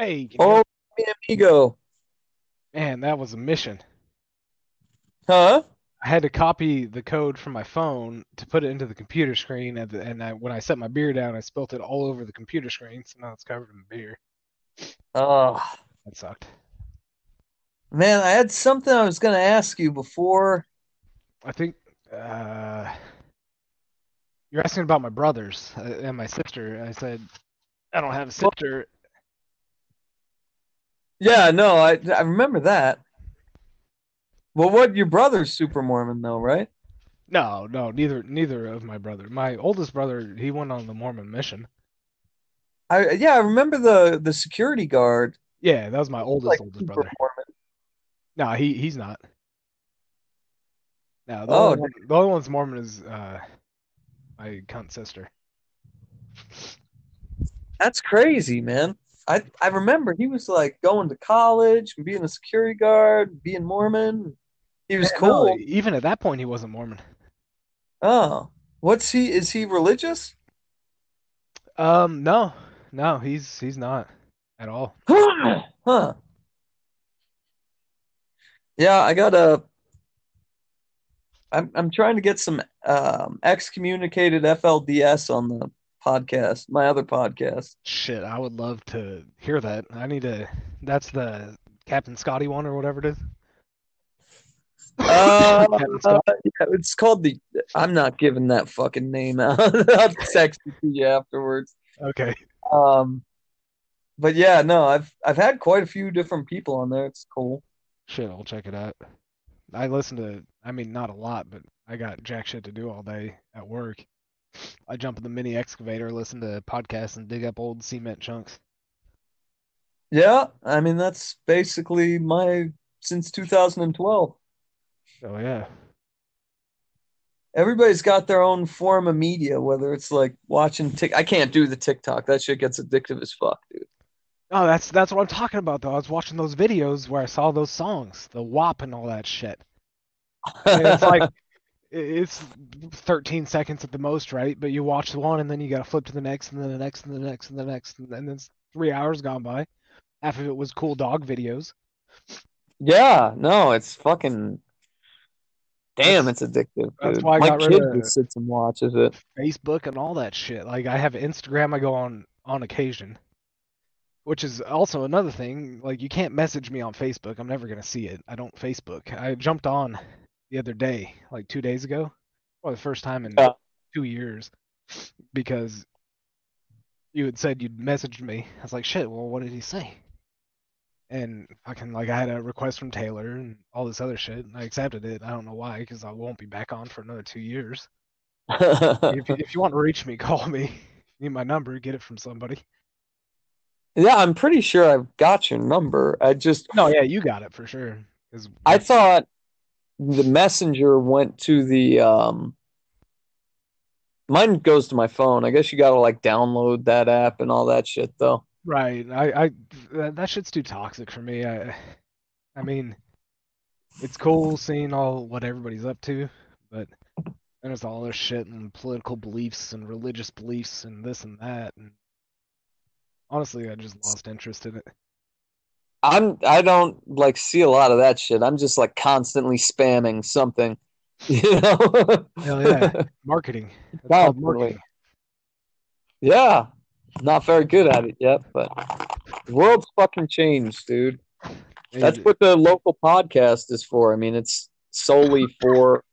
Hey, Oh, mi amigo. man, that was a mission. Huh? I had to copy the code from my phone to put it into the computer screen, and, the, and I, when I set my beer down, I spilt it all over the computer screen, so now it's covered in beer. Oh, That sucked. man, I had something I was gonna ask you before. I think uh, you're asking about my brothers uh, and my sister. I said I don't have a sister. Yeah, no, I I remember that. Well, what your brother's super Mormon though, right? No, no, neither neither of my brother. My oldest brother, he went on the Mormon mission. I yeah, I remember the the security guard. Yeah, that was my oldest like oldest brother. Mormon. No, he he's not. No, the Oh, only one, the only one's Mormon is uh my cunt sister. that's crazy, man. I I remember he was like going to college being a security guard, being Mormon. He was Yeah, no, cool. even at that point he wasn't Mormon. Oh, what's he? Is he religious? Um, no, no, he's he's not at all. Huh. Yeah, I gotta. I'm I'm trying to get some um, excommunicated FLDS on the podcast, my other podcast. Shit, I would love to hear that. I need to. That's the Captain Scotty one or whatever it is. Uh, yeah, it's called the. I'm not giving that fucking name out. I'll text it to you afterwards. Okay. Um, but yeah, no, I've I've had quite a few different people on there. It's cool. Shit, I'll check it out. I listen to, I mean, not a lot, but I got jack shit to do all day at work. I jump in the mini excavator, listen to podcasts, and dig up old cement chunks. Yeah, I mean that's basically my since 2012. Oh yeah. Everybody's got their own form of media, whether it's like watching Tik. I can't do the TikTok. That shit gets addictive as fuck, dude. Oh, that's that's what I'm talking about though. I was watching those videos where I saw those songs, the WAP and all that shit. And it's like it's 13 seconds at the most, right? But you watch one and then you gotta flip to the next and then the next and the next and the next and then it's three hours gone by. Half of it was cool dog videos. Yeah, no, it's fucking damn, it's addictive, that's dude. why I My got rid kid of just sits and watches it. Facebook and all that shit. Like I have Instagram I go on on occasion, which is also another thing. Like you can't message me on Facebook. I'm never gonna see it. I don't Facebook. I jumped on the other day, like two days ago, for the first time in Yeah. two years, because you had said you'd messaged me. I was like, shit. Well, what did he say? And fucking like I had a request from Taylor and all this other shit. And I accepted it. I don't know why, because I won't be back on for another two years. If you, if you want to reach me, call me. If you need my number, get it from somebody. Yeah, I'm pretty sure I've got your number. I just No, yeah, you got it for sure. I thought the messenger went to the um mine goes to my phone. I guess you gotta like download that app and all that shit though. right. I, I that, shit's too toxic for me. I, I mean, it's cool seeing all what everybody's up to, but then there's all this shit and political beliefs and religious beliefs and this and that. And honestly, I just lost interest in it. I'm I don't like see a lot of that shit. I'm just like constantly spamming something. You know? Hell yeah, marketing. Constantly. marketing. Yeah. Not very good at it yet, but the world's fucking changed, dude. That's what the local podcast is for. I mean, it's solely for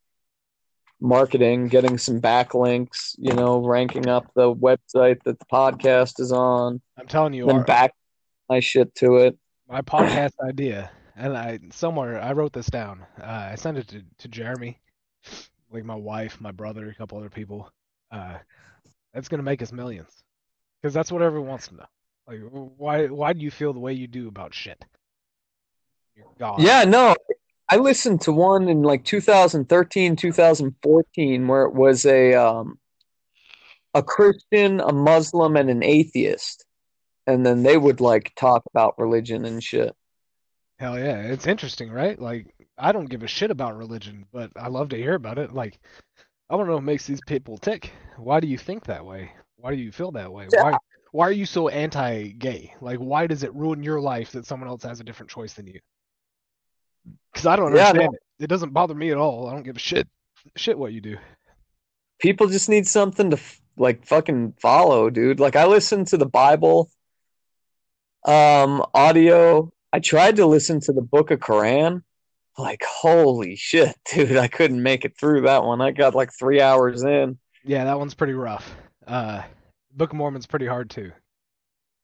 marketing, getting some backlinks, you know, ranking up the website that the podcast is on, I'm telling you, then our, back my shit to it. My podcast idea, and I somewhere I wrote this down. Uh, I sent it to, to Jeremy, like my wife, my brother, a couple other people. Uh, that's gonna make us millions, because that's what everyone wants to know. Like, why why do you feel the way you do about shit? God. Yeah, no. I listened to one in like 2013, 2014 where it was a um a Christian, a Muslim, and an atheist. And then they would like talk about religion and shit. Hell yeah, it's interesting, right? Like, I don't give a shit about religion, but I love to hear about it. Like, I want to know what makes these people tick. Why do you think that way? Why do you feel that way? Yeah. Why why are you so anti-gay? Like, why does it ruin your life that someone else has a different choice than you? Because I don't Yeah, understand it. It doesn't bother me at all. I don't give a shit shit what you do. people just need something to like fucking follow, dude. Like I listen to the Bible um audio. I tried to listen to the Book of Quran. Like holy shit, dude! I couldn't make it through that one. I got like three hours in. Yeah, that one's pretty rough. Uh, Book of Mormon's pretty hard too.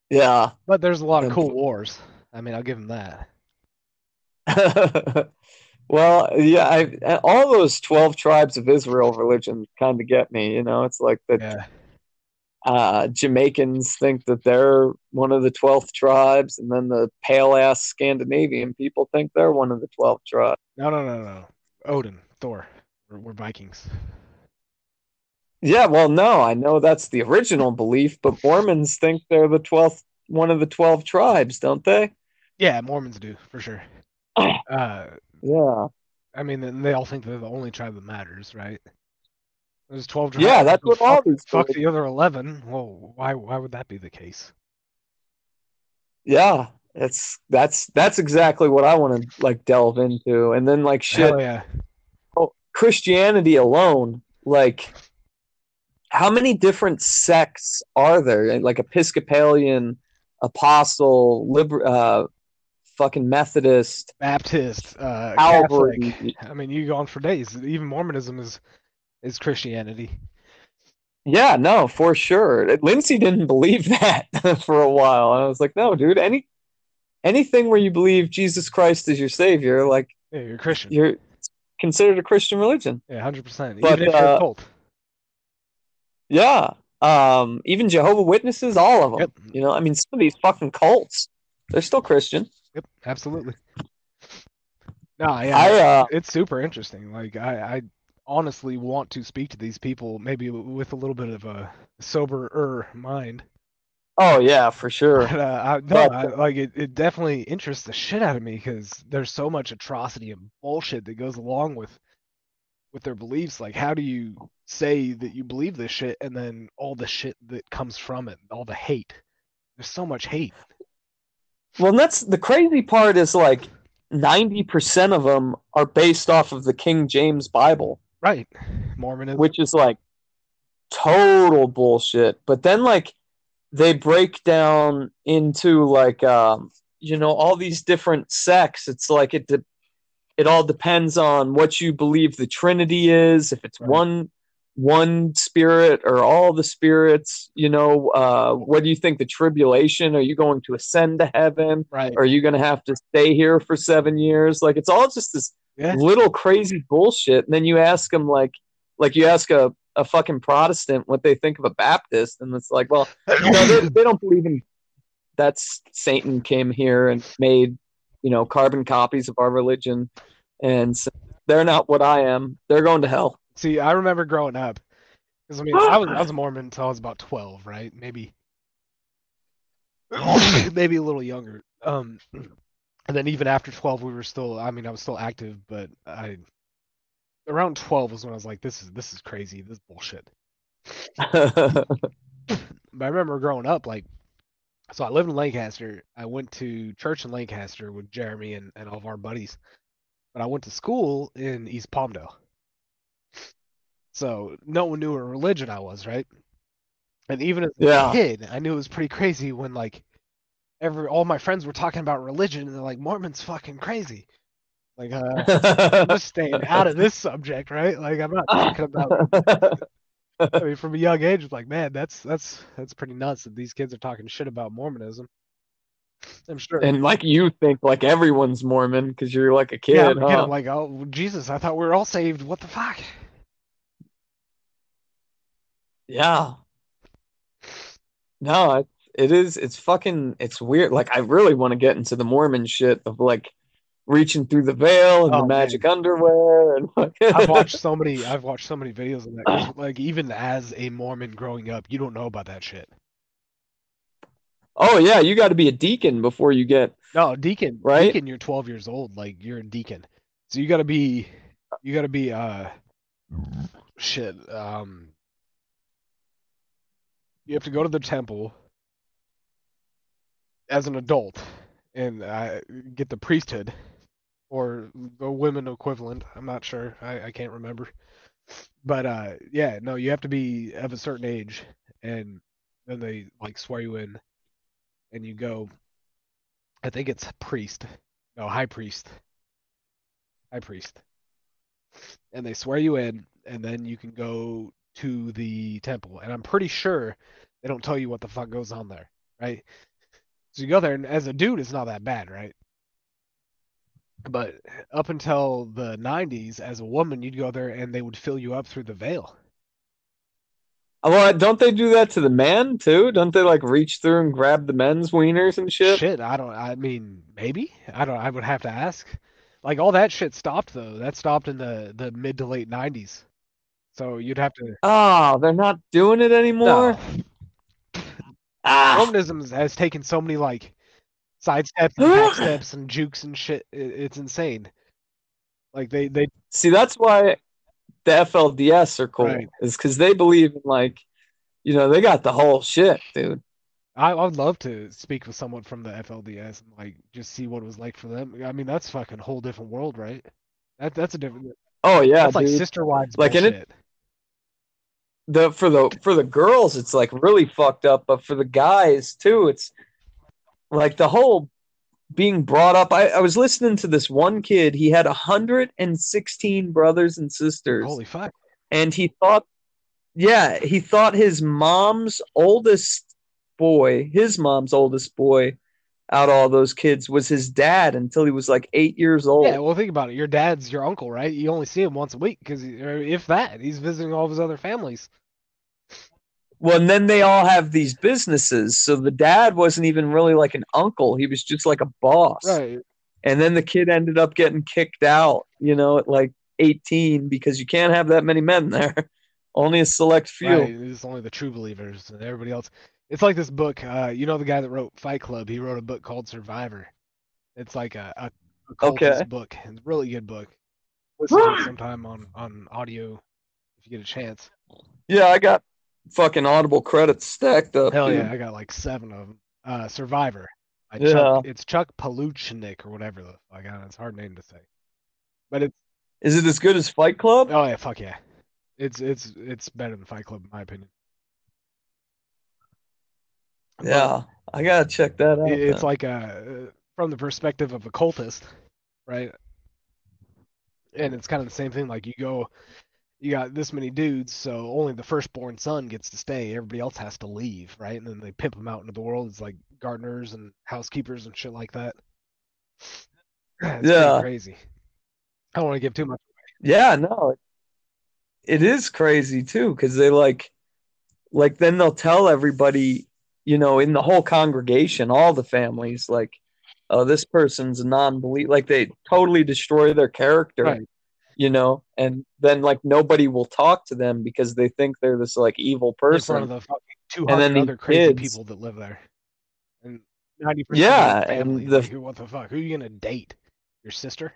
Yeah. But there's a lot of cool wars. I mean, I'll give him that. well, yeah. I all those twelve tribes of Israel religions kind of get me. You know, it's like that. Yeah. Uh, Jamaicans think that they're one of the 12 tribes, and then the pale ass Scandinavian people think they're one of the 12 tribes. No, no, no, no. Odin, Thor. We're, we're Vikings. Yeah, well, no, I know that's the original belief, but Mormons think they're the 12th, one of the 12 tribes, don't they? Yeah, Mormons do for sure. Uh, Yeah. I mean, they all think they're the only tribe that matters, right? There's 12 tribes. Yeah, that's what all fuck, these fuck the other 11. Well, why why would that be the case? Yeah. That's that's that's exactly what I want to like delve into. And then like shit Hell yeah. Christianity alone, like how many different sects are there? Like Episcopalian, Apostle, Liber, uh, fucking Methodist, Baptist, uh, Calvary. Catholic. I mean, you go on for days. Even Mormonism is is Christianity. Yeah, no, for sure. Lindsay didn't believe that for a while. And I was like, no, dude, any anything where you believe Jesus Christ is your savior, like Yeah, you're Christian. you're considered a Christian religion. Yeah, hundred percent. Even if you're uh, a cult. Yeah. Um, even Jehovah Witnesses, all of them. Yep. You know, I mean, some of these fucking cults, they're still Christian. Yep, absolutely. No, yeah, I uh, it's super interesting. Like I, I honestly want to speak to these people, maybe with a little bit of a soberer mind. oh yeah, for sure. But uh, I, no, But- I, like it, it definitely interests the shit out of me because there's so much atrocity and bullshit that goes along with with their beliefs. Like, how do you say that you believe this shit and then all the shit that comes from it, all the hate? There's so much hate. Well, that's the crazy part is like ninety percent of them are based off of the King James Bible, Right. Mormonism. which is like total bullshit. But then like they break down into like um, you know all these different sects. It's like it de- it all depends on what you believe the Trinity is. If it's Right. one one spirit or all the spirits, you know, uh, what do you think the tribulation? Are you going to ascend to heaven? right. Are you going to have to stay here for seven years? Like it's all just this Yeah. little crazy bullshit. And then you ask them like, like you ask a, a fucking Protestant what they think of a Baptist, and it's like, well, you know, they, they don't believe in that's Satan came here and made, you know, carbon copies of our religion, and so they're not what I am. They're going to hell. See, I remember growing up, because I mean, I was I was a Mormon until I was about twelve, right? Maybe, maybe a little younger. Um, and then even after twelve, we were still. I mean, I was still active, but I around twelve was when I was like, this is this is crazy, this is bullshit. But I remember growing up, like, so I lived in Lancaster. I went to church in Lancaster with Jeremy and, and all of our buddies. But I went to school in East Palmdale. So no one knew what religion I was, right? And even as a Yeah. kid, I knew it was pretty crazy when like every all my friends were talking about religion and they're like, Mormon's fucking crazy. Like uh I'm just staying out of this subject, right? Like I'm not talking about I mean, from a young age, like, man, that's that's that's pretty nuts that these kids are talking shit about Mormonism. I'm sure. and like you think like everyone's Mormon because you're like a kid, yeah, I'm, huh? kid, I'm like, oh Jesus, I thought we were all saved. What the fuck? Yeah. No, it, it is. It's fucking. It's weird. Like I really want to get into the Mormon shit of like reaching through the veil and Oh, the man. magic underwear and. I've watched so many. I've watched so many videos of that. Like even as a Mormon growing up, you don't know about that shit. oh yeah, you got to be a deacon before you get. No, deacon. Right? Deacon, you're 12 years old. Like you're a deacon, so you gotta be. You gotta be. Uh, shit. Um. You have to go to the temple, as an adult and uh, get the priesthood or the women equivalent. I'm not sure. I, I can't remember. But uh, yeah, no, you have to be of a certain age, and then they like swear you in, and you go. I think it's priest, no high priest, high priest, and they swear you in, and then you can go to the temple. And I'm pretty sure they don't tell you what the fuck goes on there, right? So you go there, and as a dude, it's not that bad, right? But up until the 90s, as a woman, you'd go there and they would fill you up through the veil. Uh, well, don't they do that to the man too? Don't they like reach through and grab the men's wieners and shit? Shit, I don't. I mean, maybe. I don't. I would have to ask. Like all that shit stopped though. That stopped in the the mid to late 90s. So you'd have to. Oh, they're not doing it anymore. No. Ah, Mormonism has taken so many like side steps and back steps and jukes and shit. It's insane. Like they they see, that's why the FLDS are cool. Right. Is because they believe in like, you know, they got the whole shit, dude. I I would love to speak with someone from the FLDS and like just see what it was like for them. I mean, that's fucking whole different world, right? That that's a different. Oh yeah, that's like sister wives Like, in it- bullshit. The for the for the girls it's like really fucked up but for the guys too it's like the whole being brought up i, I was listening to this one kid he had 116 brothers and sisters Holy fuck! and he thought yeah he thought his mom's oldest boy his mom's oldest boy out of all those kids was his dad until he was like eight years old Yeah, well, think about it. Your dad's your uncle, right? You only see him once a week because, if that, he's visiting all of his other families. Well, and then they all have these businesses. So the dad wasn't even really like an uncle. He was just like a boss. Right. And then the kid ended up getting kicked out, you know, at like 18 because you can't have that many men there. Only a select few. Right. It's only the true believers and everybody else. It's like this book. Uh, you know the guy that wrote Fight Club? He wrote a book called Survivor. It's like a, a, a cultist Okay. book. It's a really good book. Listen to it sometime on, on audio if you get a chance. Yeah, I got fucking Audible credits stacked up. Hell dude. yeah, I got like seven of them. Uh, Survivor. By Yeah. Chuck, it's Chuck Paluchnik or whatever the fuck. I It's a hard name to say. But it's Is it as good as Fight Club? oh yeah, fuck yeah. It's it's it's better than Fight Club in my opinion. But Yeah, I gotta check that out. it's then. like uh from the perspective of a cultist, right? And it's kind of the same thing. Like you go, you got this many dudes, so only the firstborn son gets to stay. Everybody else has to leave, right? And then they pimp them out into the world It's like gardeners and housekeepers and shit like that. It's Yeah. crazy. I don't want to give too much. Yeah, no, it is crazy too because they like, like then they'll tell everybody, you know, in the whole congregation, all the families, like, oh, this person's a non-believer. Like they totally destroy their character, Right. you know, and then like nobody will talk to them because they think they're this like evil in front of person. the fucking two And then hundred the other crazy kids- people that live there, and ninety percent Yeah, of their and family. the- like, who- what the fuck? Who are you gonna date? Your sister?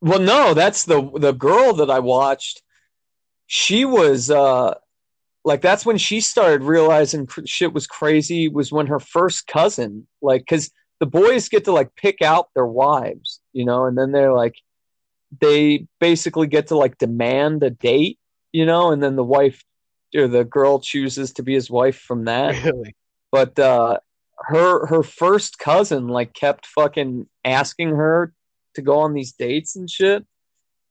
Well, no, that's the the girl that I watched. She was uh like that's when she started realizing cr- shit was crazy was when her first cousin like cuz the boys get to like pick out their wives, you know, and then they're like they basically get to like demand a date, you know, and then the wife or the girl chooses to be his wife from that Really? but uh her her first cousin like kept fucking asking her to go on these dates and shit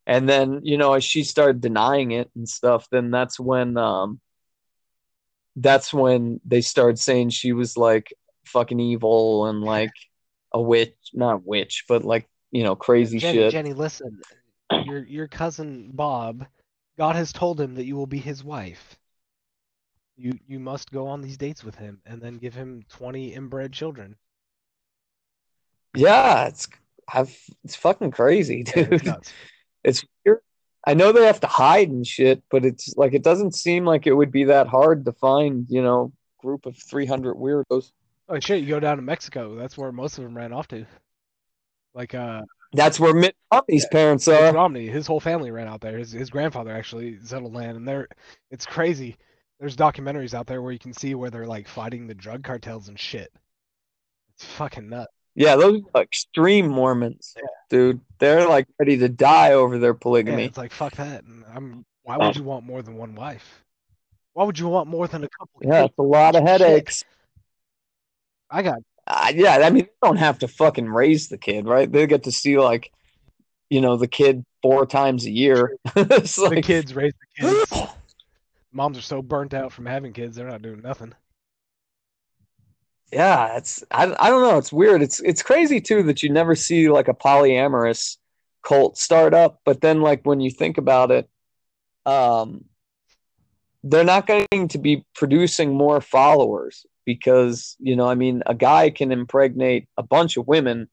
and then you know as she started denying it and stuff then that's when um that's when they started saying she was like fucking evil and like a witch not witch but like you know crazy Jenny, shit Jenny, listen. Your your cousin Bob, God has told him that you will be his wife. You you must go on these dates with him and then give him twenty inbred children. yeah it's I've, it's fucking crazy Yeah, it's dude. It's weird. I know they have to hide and shit, but it's like it doesn't seem like it would be that hard to find, you know, group of 300 weirdos. Oh shit, you go down to Mexico. That's where most of them ran off to. Like uh That's where Mitt Romney's parents Mitt are. Romney, his whole family ran out there. His his grandfather actually settled land and they're it's crazy. There's documentaries out there where you can see where they're like fighting the drug cartels and shit. It's fucking nuts. Yeah, those are extreme Mormons, Yeah. Dude. They're like ready to die over their Yeah, polygamy. it's like fuck that. I'm. Why would you want more than one wife? Why would you want more than a couple? Yeah, kids? it's a lot of Shit. headaches. I got Uh, yeah, I mean, they don't have to fucking raise the kid, right? They get to see like, you know, the kid four times a year. it's the like, kids raise the kids. Moms are so burnt out from having kids, they're not doing nothing. Yeah, it's I, I don't know, it's weird. It's it's crazy too that you never see like a polyamorous cult start up, but then like when you think about it, um, they're not going to be producing more followers because you know, I mean, a guy can impregnate a bunch of women,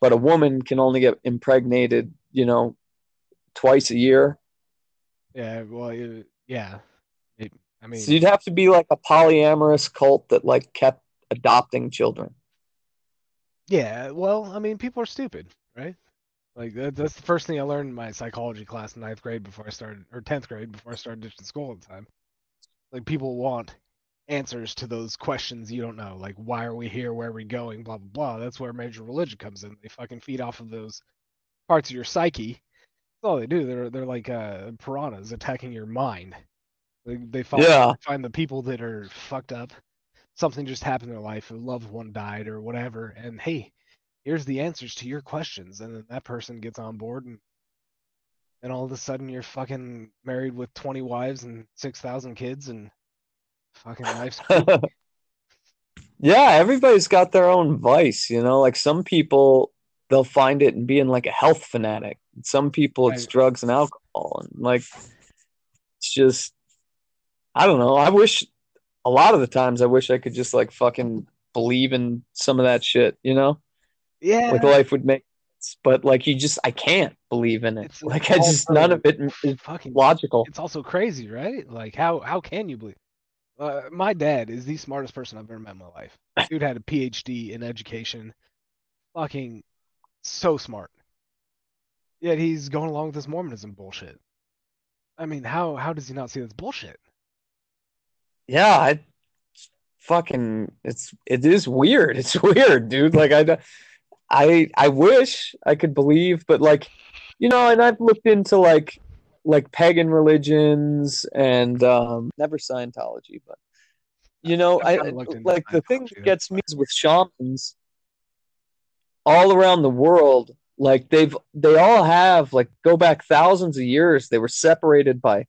but a woman can only get impregnated, you know, twice a year. Yeah, well, it- yeah. It, I mean, So you'd have to be like a polyamorous cult that like kept adopting children. yeah. Well, I mean, people are stupid, right? Like that, that's the first thing I learned in my psychology class in ninth grade before I started, or tenth grade before I started ditching school at the time. Like people want answers to those questions you don't know, like why are we here, where are we going, blah blah blah. That's where major religion comes in. They fucking feed off of those parts of your psyche. That's all they do. They're they're like uh, piranhas attacking your mind. They they find Yeah. find the people that are fucked up. Something just happened in their life, a loved one died or whatever, and hey, here's the answers to your questions, and then that person gets on board, and and all of a sudden you're fucking married with 20 wives and 6,000 kids, and fucking life's. Yeah, everybody's got their own vice, you know. Like some people, they'll find it in being like a health fanatic. Some people, it's Right. drugs and alcohol, and like it's just, I don't know. I wish a lot of the times, I wish I could just like fucking believe in some of that shit, you know. yeah, Like life would make sense, but like you just, I can't believe in it. It's Like I just, none of it is fucking logical. it's also crazy, right? Like how how can you believe? Uh, my dad is the smartest person I've ever met in my life. Dude had a PhD in education, fucking so smart. Yet he's going along with this Mormonism bullshit. I mean, how how does he not see that's bullshit? Yeah, I fucking it's it is weird. It's weird, dude. Like I I I wish I could believe, but like you know, and I've looked into like like pagan religions and um never Scientology, but you know, I kinda looked into like the thing that gets me is with shamans all around the world, like they've they all have like go back thousands of years, they were separated by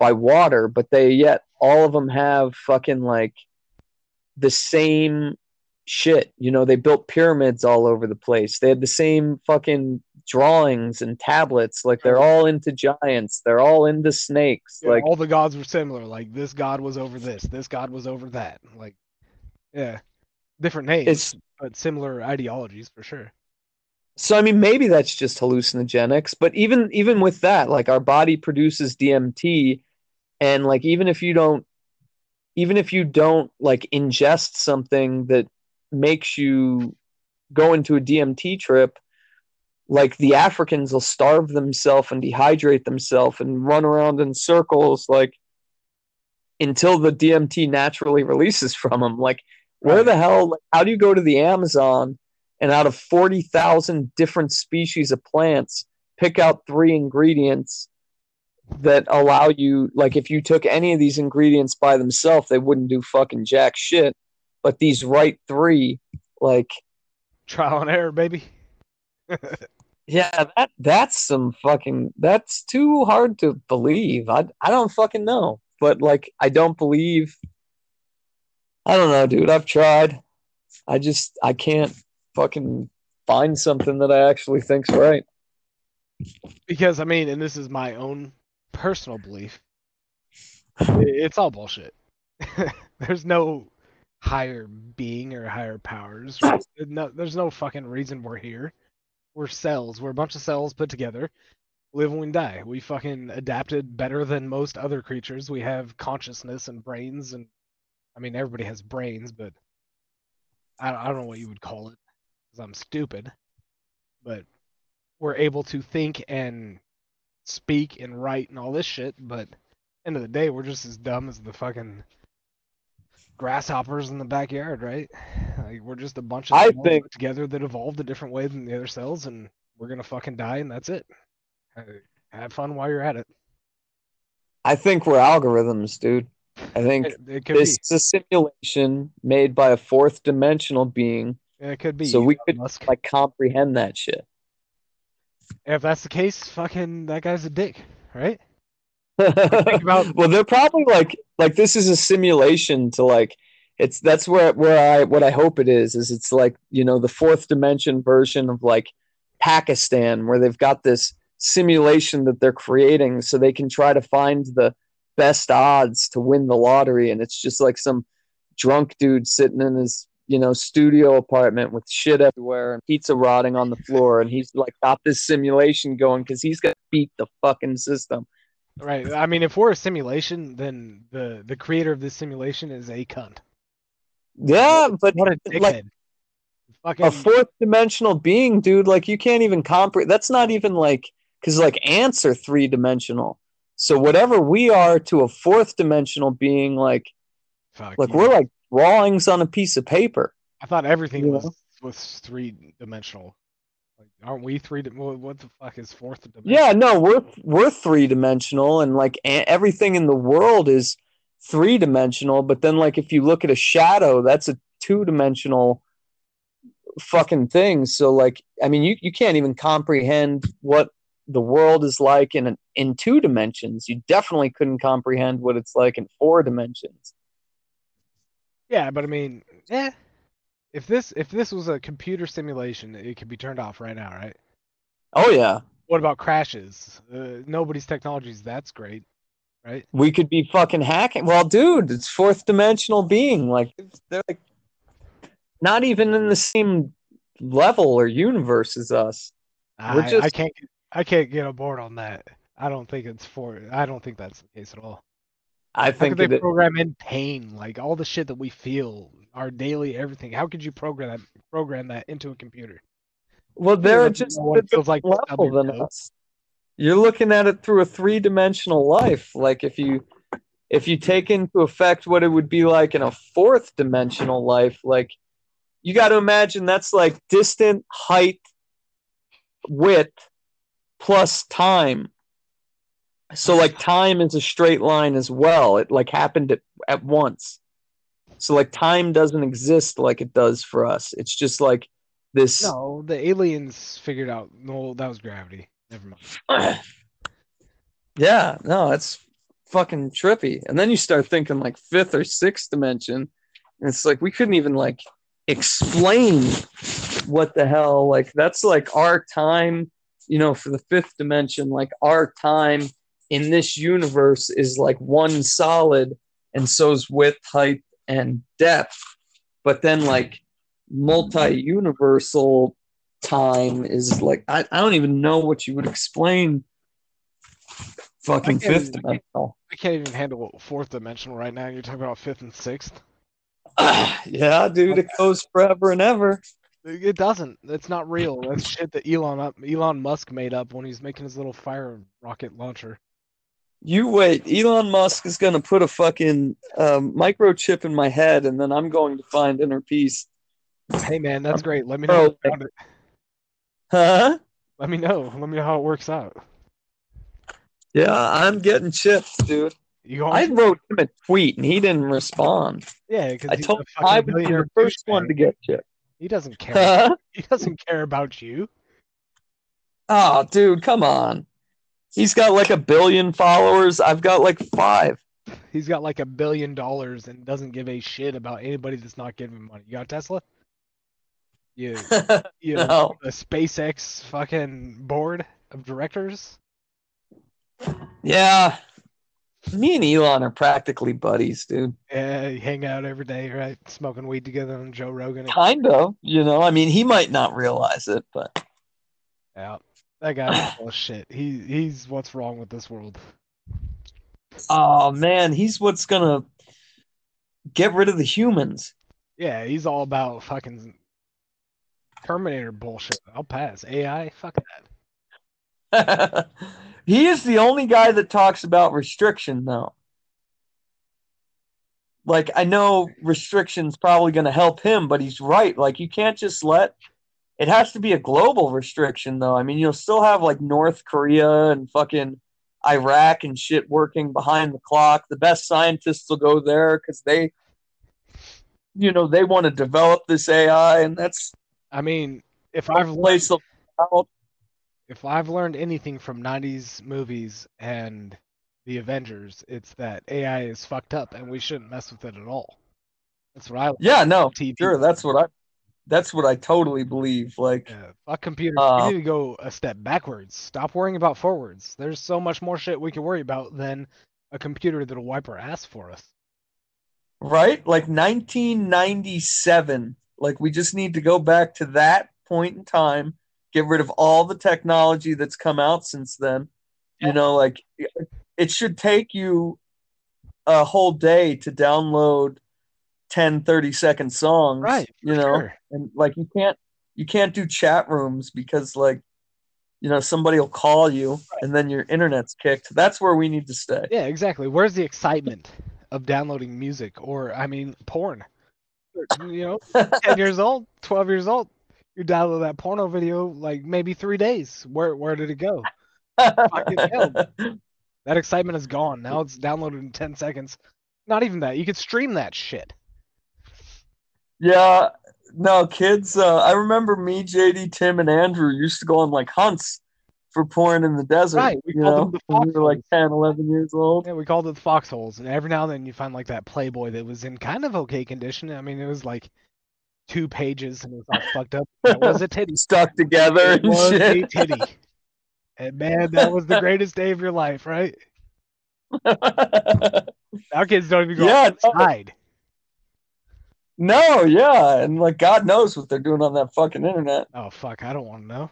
by water, but they yet all of them have fucking like the same shit. You know, they built pyramids all over the place. They had the same fucking drawings and tablets. Like they're all into giants. They're all into snakes. Yeah, like all the gods were similar. Like this god was over this, this god was over that. Like, yeah, different names, but similar ideologies for sure. so I mean maybe that's just hallucinogenics, but even even with that, like our body produces DMT and like even if you don't even if you don't like ingest something that makes you go into a DMT trip, like the Africans will starve themselves and dehydrate themselves and run around in circles like until the DMT naturally releases from them. Like where Right. the hell like, how do you go to the Amazon and out of 40,000 different species of plants pick out three ingredients that allow you like if you took any of these ingredients by themselves they wouldn't do fucking jack shit. But these right three like Trial and error, baby. yeah that that's some fucking that's too hard to believe. I i don't fucking know. But like i don't believe i don't know dude. I've tried. I just i can't fucking find something that i actually think's right. Because I mean, and this is my own personal belief. It's all bullshit. There's no higher being or higher powers. No, there's no fucking reason we're here. We're cells. We're a bunch of cells put together. Live when we die. We fucking adapted better than most other creatures. We have consciousness and brains, and I mean, everybody has brains, but I, I don't know what you would call it because I'm stupid. But we're able to think and speak and write and all this shit, but End of the day, we're just as dumb as the fucking grasshoppers in the backyard, right? Like we're just a bunch of I think- together that evolved a different way than the other cells, and we're gonna fucking die, and that's it. Have fun while you're at it. I think we're algorithms, dude. I think It, it this is a simulation made by a fourth dimensional being, be. It could be. so we could Musk. like comprehend that shit. If that's the case, fucking that guy's a dick, right? about- well, they're probably like like this is a simulation to like it's that's where where I what I hope it is is it's like you know the fourth dimension version of like Pakistan where they've got this simulation that they're creating so they can try to find the best odds to win the lottery and it's just like some drunk dude sitting in his you know studio apartment with shit everywhere and pizza rotting on the floor and he's like got this simulation going because he's gonna beat the fucking system Right. I mean, if we're a simulation, then the the creator of this simulation is a cunt. Yeah, but What a dickhead. like fucking a fourth dimensional being, dude, like you can't even comprehend. That's not even like because like ants are three dimensional. So whatever we are to a fourth dimensional being, like fuck. like yeah. we're like drawings on a piece of paper. I thought everything you was know? was three dimensional. Like, aren't we three? di- What, what the fuck is fourth dimension? Yeah, no, we're we're three dimensional, and like a- everything in the world is three dimensional. But then, like if you look at a shadow, that's a two dimensional fucking thing. So like, I mean, you you can't even comprehend what the world is like in in two dimensions. You definitely couldn't comprehend what it's like in four dimensions. Yeah, but I mean, yeah. If this if this was a computer simulation, it could be turned off right now, right? Oh yeah, What about crashes? Uh, nobody's technologies that's great, right? we could be fucking hacking. Well, dude, it's fourth dimensional being. Like they're like not even in the same level or universe as us. We're I, I can't get, I can't get aboard on that. I don't think it's for. I don't think that's the case at all. I think they it, program in pain, like all the shit that we feel, our daily everything? How could you program that program that into a computer? well, they're just know what at a it feels like different to stub level than us. You're looking at it through a three dimensional life. Like if you if you take into effect what it would be like in a fourth dimensional life, like you got to imagine that's like distant height, width plus time. So like time is a straight line as well. It like happened at, at once. So like time doesn't exist like it does for us. It's just like this No, the aliens figured out. No, that was gravity. Never mind. yeah, no, that's fucking trippy. And then you start thinking like fifth or sixth dimension, and it's like we couldn't even like explain what the hell. Like that's like our time, you know, for the fifth dimension. Like our time in this universe is like one solid, and so's width, height, and depth. But then like multi-universal time is like I, I don't even know what you would explain fucking fifth dimensional. I can't even handle fourth dimensional right now. You're talking about fifth and sixth. yeah, dude, it goes forever and ever. It doesn't. It's not real. That's shit that Elon Elon Musk made up when he's making his little fire rocket launcher. You wait, Elon Musk is gonna put a fucking um, microchip in my head, and then I'm going to find inner peace. Hey man, that's great. Let me know. It- Huh? Let me know. Let me know how it works out. Yeah, I'm getting chips, dude. You? I wrote him a tweet and he didn't respond. yeah, because I told him I would be the first one to get chips. He doesn't care. Huh? he doesn't care about you. Oh, dude, come on. He's got like a billion followers. I've got like five. He's got like a billion dollars and doesn't give a shit about anybody that's not giving him money. You got Tesla? You, you no. a SpaceX fucking board of directors? Yeah. Me and Elon are practically buddies, dude. Yeah, you hang out every day, right? Smoking weed together on Joe Rogan. Kind of, you know. I mean, he might not realize it, but Yeah, that guy's full of shit. He he's what's wrong with this world. oh man, he's what's gonna get rid of the humans. Yeah, he's all about fucking Terminator bullshit. I'll pass. AI, fuck that. He is the only guy that talks about restriction, though. Like, I know restriction's probably going to help him, but he's right. Like, you can't just let it has to be a global restriction, though. I mean, you'll still have like North Korea and fucking Iraq and shit working behind the clock. The best scientists will go there because they, you know, they want to develop this AI, and that's I mean, if I've learned, if I've learned anything from '90s movies and the Avengers, it's that AI is fucked up and we shouldn't mess with it at all. That's what I. Yeah, no, TV. sure. That's what I. That's what I totally believe. Like, Yeah, fuck computers. Uh, we need to go a step backwards. Stop worrying about forwards. There's so much more shit we can worry about than a computer that'll wipe our ass for us. right? Like 1997. Like, we just need to go back to that point in time, get rid of all the technology that's come out since then. Yeah. You know, like, it should take you a whole day to download 10, 30 second songs. Right. You know, sure. and like, you can't, you can't do chat rooms because, like, you know, somebody will call you and then your internet's kicked. That's where we need to stay. Yeah, exactly. Where's the excitement of downloading music or, I mean, porn? You know, 10 years old, 12 years old, you download that porno video like maybe three days. Where where did it go? That excitement is gone. Now it's downloaded in 10 seconds. Not even that. You could stream that shit. Yeah, no, kids. Uh, I remember me, JD, Tim, and Andrew used to go on like hunts for porn in the desert. Right, we you called know, them the we were like foxholes. 10, 11 years old. Yeah, we called it the foxholes, and every now and then you find like that Playboy that was in kind of okay condition. I mean, it was like two pages and it was all fucked up. That was a titty. Stuck together It and was a titty. And man, that was the greatest day of your life, right? Our kids don't even go Yeah, outside. no, yeah, and like God knows what they're doing on that fucking internet. Oh fuck, I don't want to know.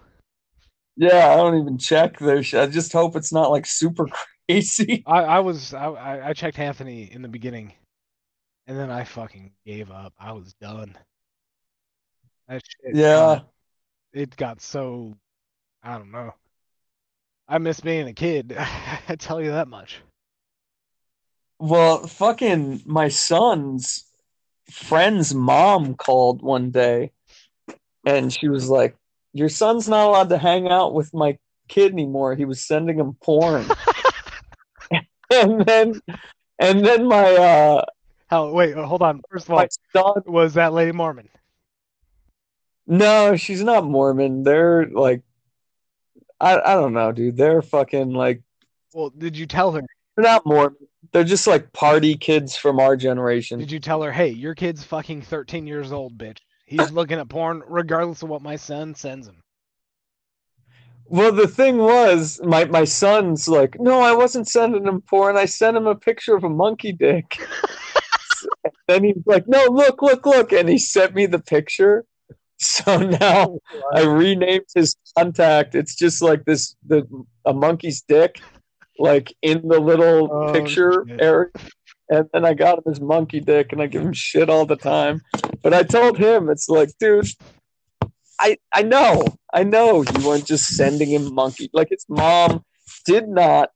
Yeah, I don't even check their shit. I just hope it's not like super crazy. I, I was I- I, I checked Anthony in the beginning, and then I fucking gave up. I was done. That shit. Yeah. got- it got so. I don't know. I miss being a kid. I tell you that much. Well, fucking my son's friend's mom called one day and she was like, Your son's not allowed to hang out with my kid anymore. He was sending him porn. and then and then my uh How? Wait, hold on. First of all, son was that Lady Mormon? No, she's not Mormon. They're like I I don't know, dude. They're fucking like Well, did you tell her? they're not Mormon. They're just like party kids from our generation. Did you tell her, hey, your kid's fucking 13 years old, bitch. He's looking at porn regardless of what my son sends him. Well, the thing was, my my son's like, no, I wasn't sending him porn. I sent him a picture of a monkey dick. then he's like, no, look, look, look, and he sent me the picture. So now I renamed his contact. It's just like this, the a monkey's dick, like in the little Oh, picture shit. area. And then I got him his monkey dick, and I give him shit all the time. But I told him, it's like, dude, I I know, I know you weren't just sending him monkey. Like his mom did not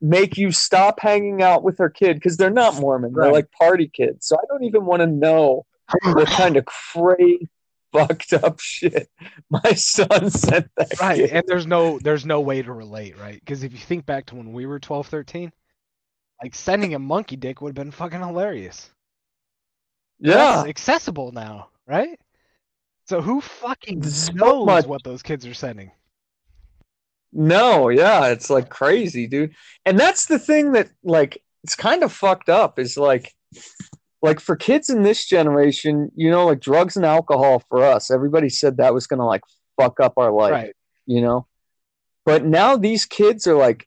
make you stop hanging out with her kid because they're not Mormon. They're Right. like party kids. So I don't even want to know what kind of crazy fucked up shit my son sent that Right, kid. and there's no there's no way to relate, right? Because if you think back to when we were 12, 13, like sending a monkey dick would have been fucking hilarious. Yeah. That's accessible now, right? So who fucking So knows much- what those kids are sending? No, yeah, it's like crazy, dude. And that's the thing that like it's kind of fucked up is like like for kids in this generation, you know, like drugs and alcohol for us, everybody said that was going to like fuck up our life, right. you know. But now these kids are like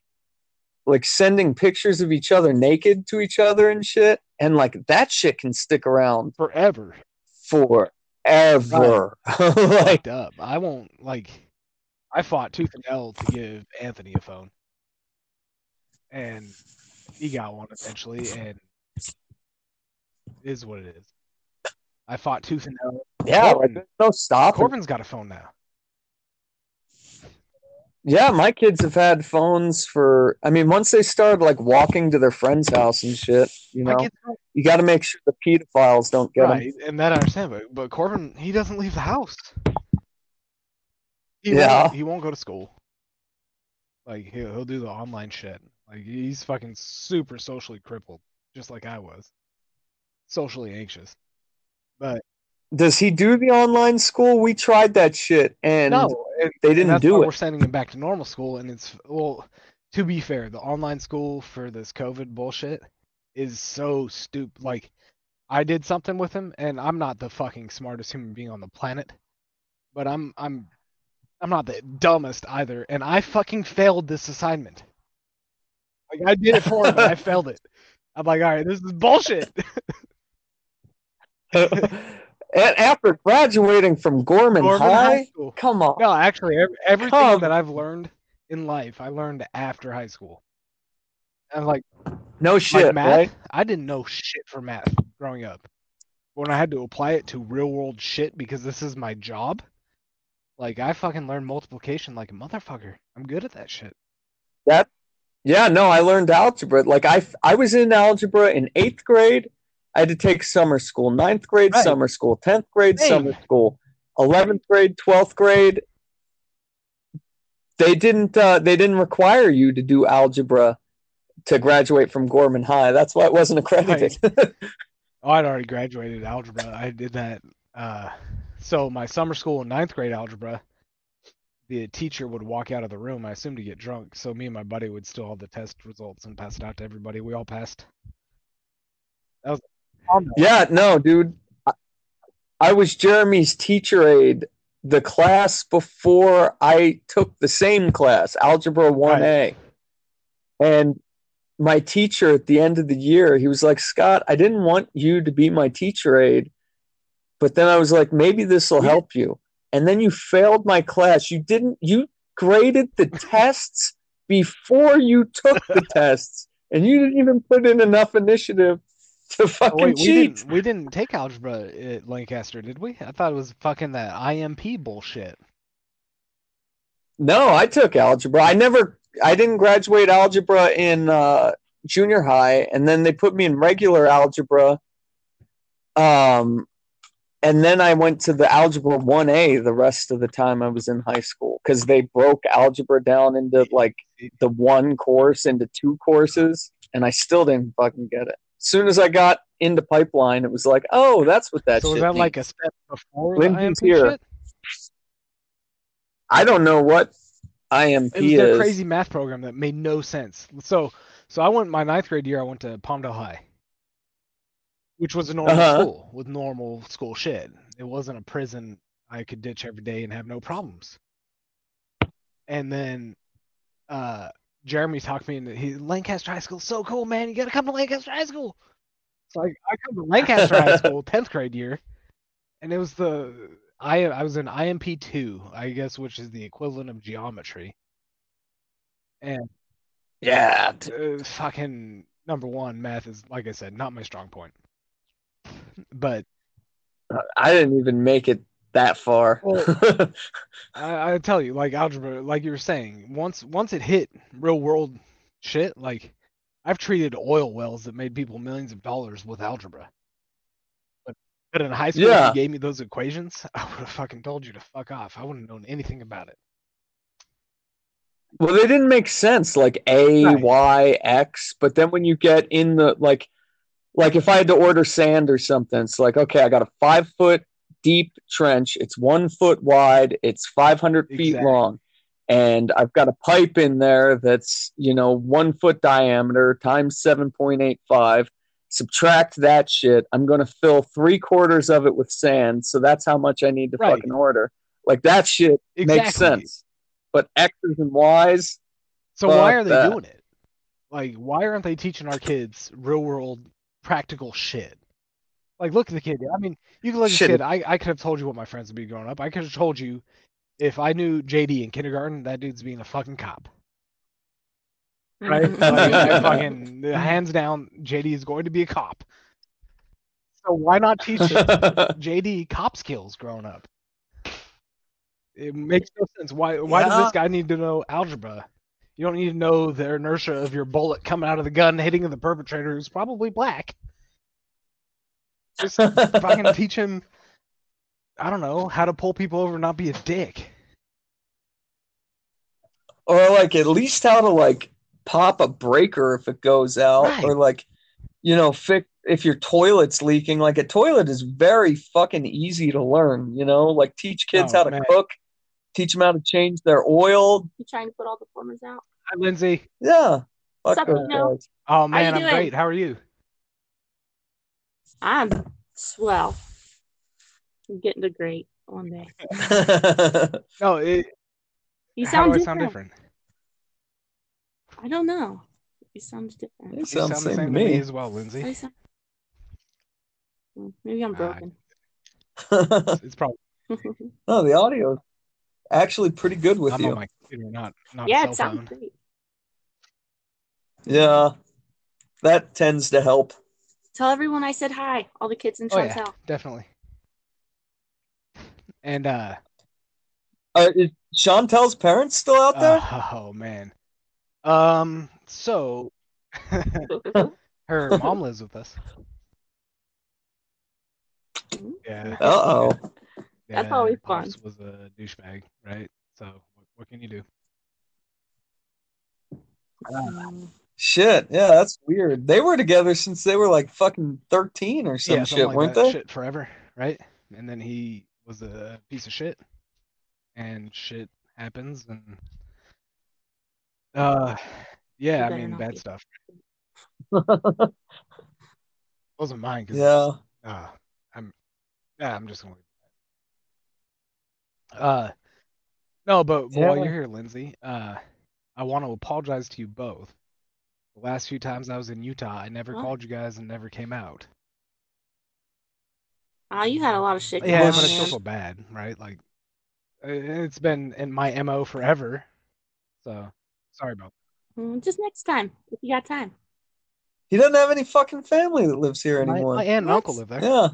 like sending pictures of each other naked to each other and shit and like that shit can stick around Forever. forever. like up. I won't like I fought tooth and nail to give Anthony a phone. And he got one eventually and is what it is. I fought tooth and nail. yeah, like Corbin. there's no stopping. Corbin's got a phone now. Yeah, my kids have had phones for. I mean, once they started like walking to their friend's house and shit, you know, you got to make sure the pedophiles don't get them. and that I understand, but but Corbin he doesn't leave the house. He Yeah. won't, he won't go to school. Like he'll he'll do the online shit. Like he's fucking super socially crippled, just like I was. Socially anxious. But Does he do the online school? We tried that shit and no, they didn't do it. we're sending him back to normal school, and it's well. To be fair, the online school for this COVID bullshit is so stupid. Like, I did something with him, and I'm not the fucking smartest human being on the planet, but I'm I'm I'm not the dumbest either, and I fucking failed this assignment. Like I did it for him, I failed it. I'm like, all right, this is bullshit. and after graduating from Gorman, Gorman High, High School. come on. No, actually, ev- everything Come. that I've learned in life, I learned after high school. I'm like, No like shit, math, right? I didn't know shit for math growing up. When I had to apply it to real world shit because this is my job, like I fucking learned multiplication like a motherfucker. I'm good at that shit. Yep. Yeah, no, I learned algebra. Like I, I was in algebra in eighth grade. I had to take summer school. Ninth grade, Right. summer school. Tenth grade, Same. summer school. Eleventh grade, twelfth grade. They didn't. Uh, they didn't require you to do algebra to graduate from Gorman High. That's why it wasn't accredited. Oh, I'd already graduated algebra. I did that. Uh, so my summer school in ninth grade algebra, the teacher would walk out of the room. I assumed to get drunk. So me and my buddy would steal all the test results and pass it out to everybody. We all passed. That was yeah, no, dude. I, I was Jeremy's teacher aide. The class before I took the same class, Algebra 1A. And my teacher at the end of the year, he was like, Scott, I didn't want you to be my teacher aide. But then I was like, maybe this will Yeah. help you. And then you failed my class. You didn't, you graded the tests before you took the tests. And you didn't even put in enough initiative to Oh, fucking wait, we cheat. didn't we didn't take algebra at Lancaster, did we? I thought it was fucking that IMP bullshit. No, I took algebra. I never, I didn't graduate algebra in uh, junior high, and then they put me in regular algebra. Um, and then I went to the algebra one A the rest of the time I was in high school because they broke algebra down into like the one course into two courses, and I still didn't fucking get it. As soon as I got into pipeline, it was like, oh, that's what that so was that like a means. step before the IMP here. shit? I don't know what IMP It was is. crazy math program that made no sense. So, so I went my ninth grade year. I went to Palmdale High, which was a normal Uh-huh. school with normal school shit. It wasn't a prison I could ditch every day and have no problems. And then, uh, Jeremy talked me into he Lancaster High School. So cool, man! You gotta come to Lancaster High School. So I, I come to Lancaster High School, tenth grade year, and it was the I I was in IMP two, I guess, which is the equivalent of geometry. And Yeah, uh, fucking number one, math is like I said, not my strong point. But I didn't even make it that far. Well- I, I tell you, like algebra, like you were saying, once once it hit real world shit, like I've treated oil wells that made people millions of dollars with algebra. But but in high school, Yeah. you gave me those equations, I would have fucking told you to fuck off. I wouldn't have known anything about it. well, they didn't make sense, like A, Right. Y, X. But then when you get in the like, like if I had to order sand or something, it's like, okay, I got a five foot deep trench. It's one foot wide. It's five hundred feet Exactly. long, and I've got a pipe in there that's you know one foot diameter times seven point eight five. Subtract that shit. I'm going to fill three quarters of it with sand. So that's how much I need to Right. fucking order. Like that shit Exactly. makes sense. But X's and Y's, So why are they that. doing it? Like, why aren't they teaching our kids real world practical shit? Like, look at the kid. I mean, you can look at Shit. the kid. I, I could have told you what my friends would be growing up. I could have told you if I knew JD in kindergarten, that dude's being a fucking cop. Right? like, fucking hands down, JD is going to be a cop. So why not teach JD cop skills growing up? It makes no sense. Why? Why does this guy need to know algebra? You don't need to know the inertia of your bullet coming out of the gun hitting the perpetrator, who's probably black. Just fucking teach him. I don't know how to pull people over, and not be a dick. or like at least how to like pop a breaker if it goes out Right. or like you know fix if your toilet's leaking like a toilet is very fucking easy to learn you know like teach kids Oh, how to man. cook teach them how to change their oil You trying to put all the plumbers out? Hi, Lindsay. yeah fuck Sup, those Nino? guys. Oh man, I'm doing? great. How are you? I'm swell. I'm getting to great one day. No, it, You how sound I different. sound different? I don't know. You sound different. It You sounds sound the same same to to me me as well, Lindsay. sound- Hmm, Maybe I'm Ah, broken. It's, it's probably no the audio is actually pretty good with I'm you on my computer, not not yeah, a it sounds phone. great. yeah that tends to help Tell everyone I said hi. All the kids in Oh yeah, Chantel. definitely. And uh, uh, is chantel's parents still out there oh man, um, so her mom lives with us. Yeah. uh-oh That's yeah, always Pops fun. was a douchebag, right? So what, what can you do? Mm. Shit, yeah, that's weird. They were together since they were like fucking 13 or some yeah, shit, something like weren't that. they? Shit forever, right? And then he was a piece of shit, and shit happens, and uh, yeah, I mean bad be. stuff. Wasn't mine, cause Yeah. uh, I'm, yeah, I'm just gonna. leave. Uh, no, but while Yeah. you're here, Lindsay, uh, I want to apologize to you both. The last few times I was in Utah, I never What? called you guys and never came out. Ah, you had a lot of shit going Yeah, on, but I still man. feel bad, right? Like, uh, it's been in my MO forever. So, sorry about Mm, Just next time, if you got time. He doesn't have any fucking family that lives here that. My, anymore. my aunt and What? uncle live there. Yeah.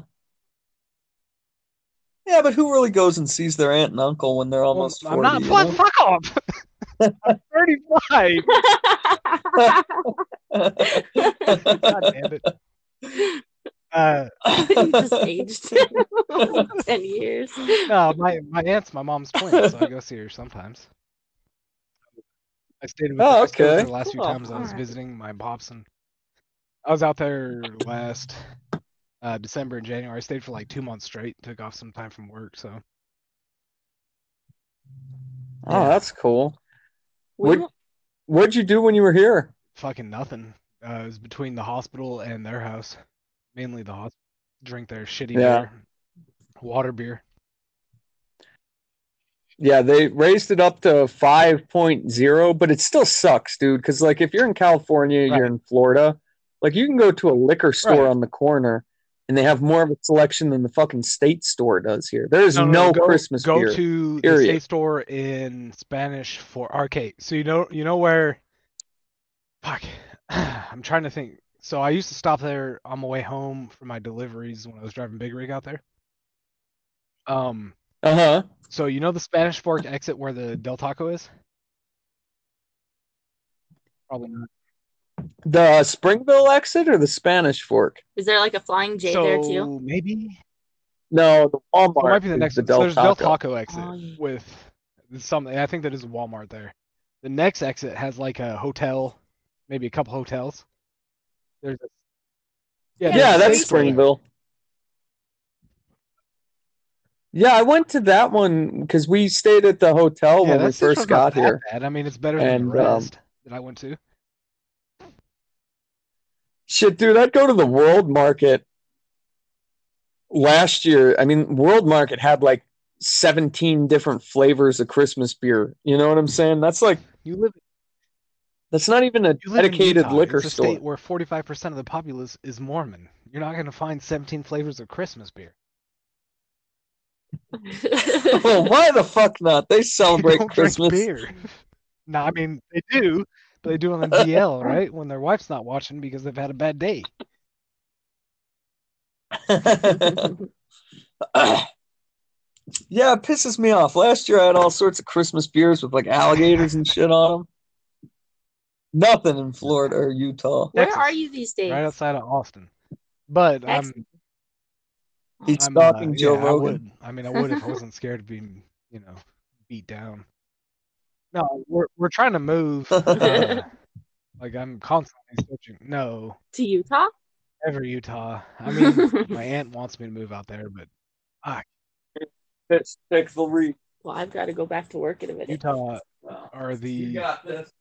Yeah, but who really goes and sees their aunt and uncle when they're Well, almost 40? I'm not. you know? Fuck off! I'm 35. God damn it. Uh, you just aged ten years. no, my my aunt's my mom's twin, so I go see her sometimes. I stayed with, Oh, her, with her okay. the last few Cool. times I was Alright. visiting my pops, and I was out there last uh, December and January. I stayed for like two months straight. Took off some time from work, so Oh, Yeah. that's cool. We what, what'd you do when you were here? fucking nothing. Uh, it was between the hospital and their house, mainly the hospital. Drink their shitty Yeah. beer, water beer. Yeah, they raised it up to 5.0, but it still sucks, dude. Because, like, if you're in California, you're in Florida, like, you can go to a liquor store Right. on the corner and they have more of a selection than the fucking state store does here. There is No, no, no, go, Christmas go beer. to the state store in Spanish for arcade. So you know you know where fuck. I'm trying to think. So I used to stop there on my way home for my deliveries when I was driving Big Rig out there. Um Uh huh. so you know the Spanish Fork exit where the Del Taco is? Probably not. The Springville exit or the Spanish Fork? Is there like a flying J there too? Maybe No, the Walmart. it might be the next the. Del so there's Del Taco. Taco exit Oh, yeah. with something. I think that is a Walmart there. The next exit has like a hotel, maybe a couple hotels. There's a Yeah, Yeah, there's a that's state store there. Springville. Yeah, I went to that one because we stayed at the hotel Yeah, when we first got here. bad. I mean, it's better than And, the um, rest that I went to. Shit, dude, I'd go to the World Market last year. I mean, World Market had like 17 different flavors of Christmas beer. You know what I'm saying? That's like You live, that's not even a you live in dedicated Utah. liquor it's a store. state where 45% of the populace is Mormon. You're not going to find 17 flavors of Christmas beer. well, why the fuck not? They celebrate Christmas. beer. no, I mean they do, they do on the DL, right? When their wife's not watching because they've had a bad day. Yeah, it pisses me off. Last year I had all sorts of Christmas beers with like alligators and shit on them. Nothing in Florida or Utah. Where Texas. are you these days? right outside of Austin. But Texas. I'm, He's I'm stalking uh, Joe yeah, I Rogan. would. I mean, I would if I wasn't scared of being, you know, beat down. No, we're we're trying to move. Uh, like I'm constantly searching. No, To Utah? ever Utah. I mean, my aunt wants me to move out there, but Pitch Pickle Reef. Well, I've got to go back to work in a minute. Utah are the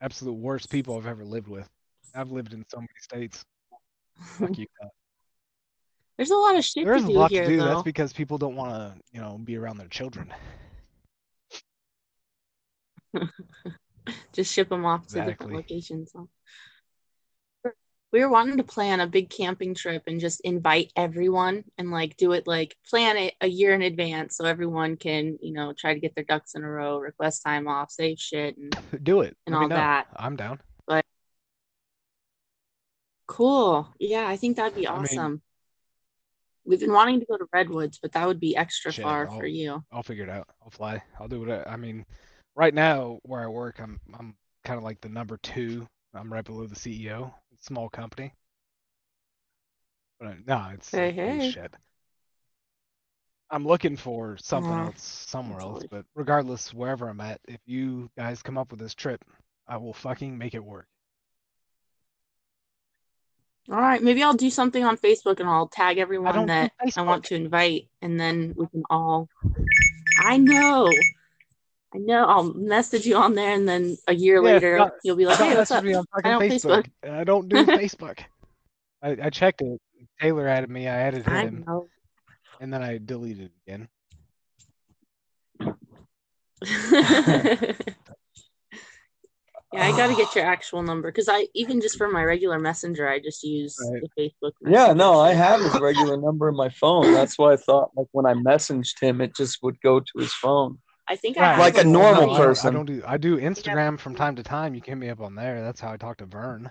absolute worst people I've ever lived with. I've lived in so many states. Fuck Utah. There's a lot of shit There to is a do lot here, to do. though. That's because people don't want to, you know, be around their children. Just ship them off to different locations. We were wanting to plan a big camping trip and just invite everyone and like do it like plan it a year in advance so everyone can, you know, try to get their ducks in a row, request time off, save shit and Do it. And Let all that. I'm down. cool. Yeah, I think that'd be I mean- awesome. We've been wanting to go to Redwoods, but that would be extra Shit, far I'll- for you. I'll figure it out. I'll fly. I'll do what I, I mean. Right now, where I work, I'm I'm kind of like the number two. I'm right below the CEO. Small company. But uh, no, it's Hey, hey. shit. I'm looking for something Yeah, else somewhere else, but regardless, wherever I'm at, if you guys come up with this trip, I will fucking make it work. All right, maybe I'll do something on Facebook and I'll tag everyone don't that I want to invite, and then we can all. I know, I know. I'll message you on there, and then a year Yeah, later don't- you'll be like, "Hey, what's up?" me on fucking don't Facebook. Facebook. I don't do Facebook. I, I checked it. Taylor added me. I added I him, know. and then I deleted it again. yeah, I got to get your actual number because I even just for my regular messenger, I just use Right. the Facebook. Yeah, no, I have his regular number in my phone. That's why I thought like when I messaged him, it just would go to his phone. I think I Right, have Like a normal I person. I don't do. I do Instagram from time to time. You can hit me up on there. That's how I talk to Vern.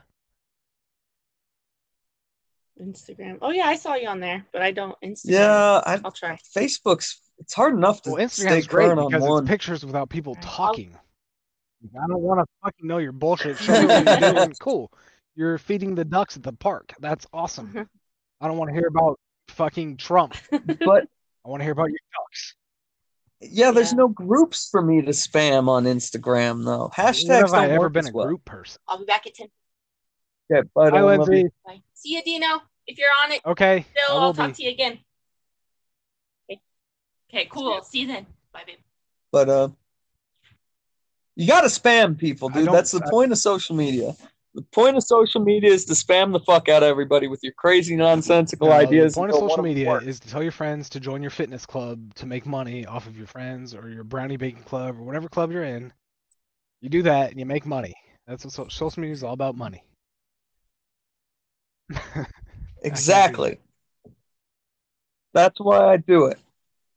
Instagram. Oh yeah, I saw you on there, but I don't Instagram. Yeah, I, I'll try. Facebook's it's hard enough to Well, stay Instagram's great current on because one. pictures without people Right. talking. I don't want to fucking know your bullshit. Show me what you're doing. Cool. You're feeding the ducks at the park. That's awesome. Uh-huh. I don't want to hear about fucking Trump. But I want to hear about your ducks. Yeah, there's Yeah. no groups for me to spam on Instagram though. When Hashtags have I don't ever been a well. group person? I'll be back at ten. Yeah, but Hi, I love Lindsay. you. Bye. See you, Dino. If you're on it Okay, I still, I'll talk be. to you again. Okay. Okay, cool. See you then. Bye, babe. But uh, you got to spam people, dude. That's the I- point of social media. The point of social media is to spam the fuck out of everybody with your crazy nonsensical No, ideas. The point of social media works. is to tell your friends to join your fitness club to make money off of your friends or your brownie baking club or whatever club you're in. You do that and you make money. That's what so- social media is all about money. Exactly. That's why I do it.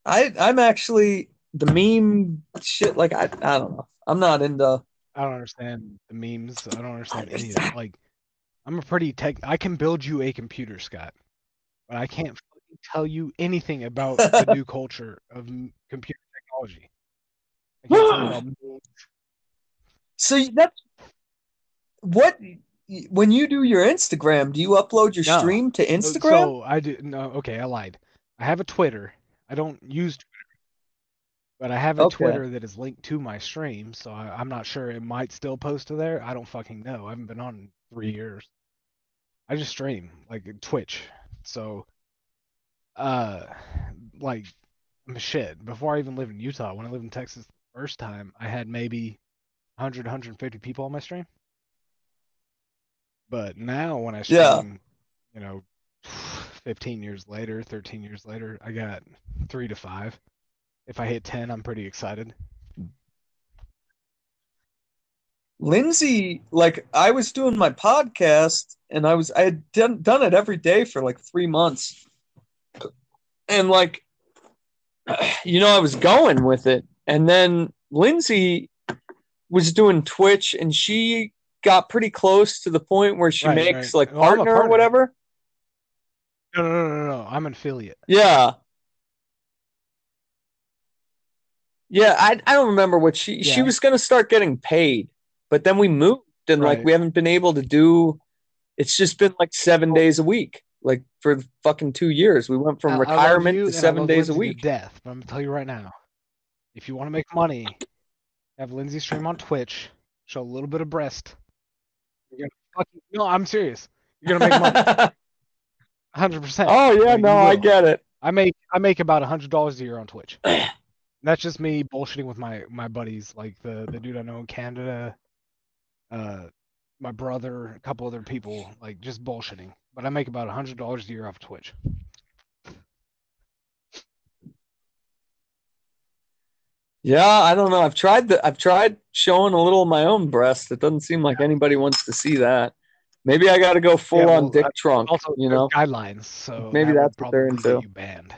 I I'm actually the meme shit. Like I I don't know. I'm not into. I don't understand the memes. I don't understand any of that. Like, I'm a pretty tech. I can build you a computer, Scott, but I can't fucking tell you anything about the new culture of computer technology. I can't tell you about memes. So that's what when you do your Instagram. Do you upload your No. stream to Instagram? So I do. No, okay, I lied. I have a Twitter. I don't use Twitter, but I have a Okay. Twitter that is linked to my stream. So I, I'm not sure it might still post to there. I don't fucking know. I haven't been on in three years. I just stream like Twitch. So, uh, like, shit. Before I even lived in Utah, when I lived in Texas the first time, I had maybe 100, 150 people on my stream. But now when I stream, Yeah. you know, 15 years later, 13 years later, I got three to five. If I hit 10, I'm pretty excited. Lindsay, like I was doing my podcast and I was I had done, done it every day for like three months. And like you know, I was going with it. And then Lindsay was doing Twitch and she got pretty close to the point where she Right, makes right. like Well, partner or whatever. No, no, no, no, no. I'm an affiliate. Yeah. Yeah, I I don't remember what she she was gonna start getting paid, but then we moved and like we haven't been able to do. It's just been like seven days a week, like for fucking two years. We went from I- retirement to seven days a Lindsay to week. death, but I'm gonna tell you right now, if you want to make money, have Lindsay stream on Twitch, show a little bit of breast. You're gonna fucking no, I'm serious. You're gonna make money, hundred percent. oh yeah, no, I get it. I make I make about a hundred dollars a year on Twitch. That's just me bullshitting with my my buddies, like the the dude I know in Canada, uh, my brother, a couple other people, like just bullshitting. But I make about a hundred dollars a year off Twitch. Yeah, I don't know. I've tried the I've tried showing a little of my own breast. It doesn't seem like anybody wants to see that. Maybe I got to go full well, on dick trunk. Also, you know, guidelines, so Maybe that that's what they're into. You banned.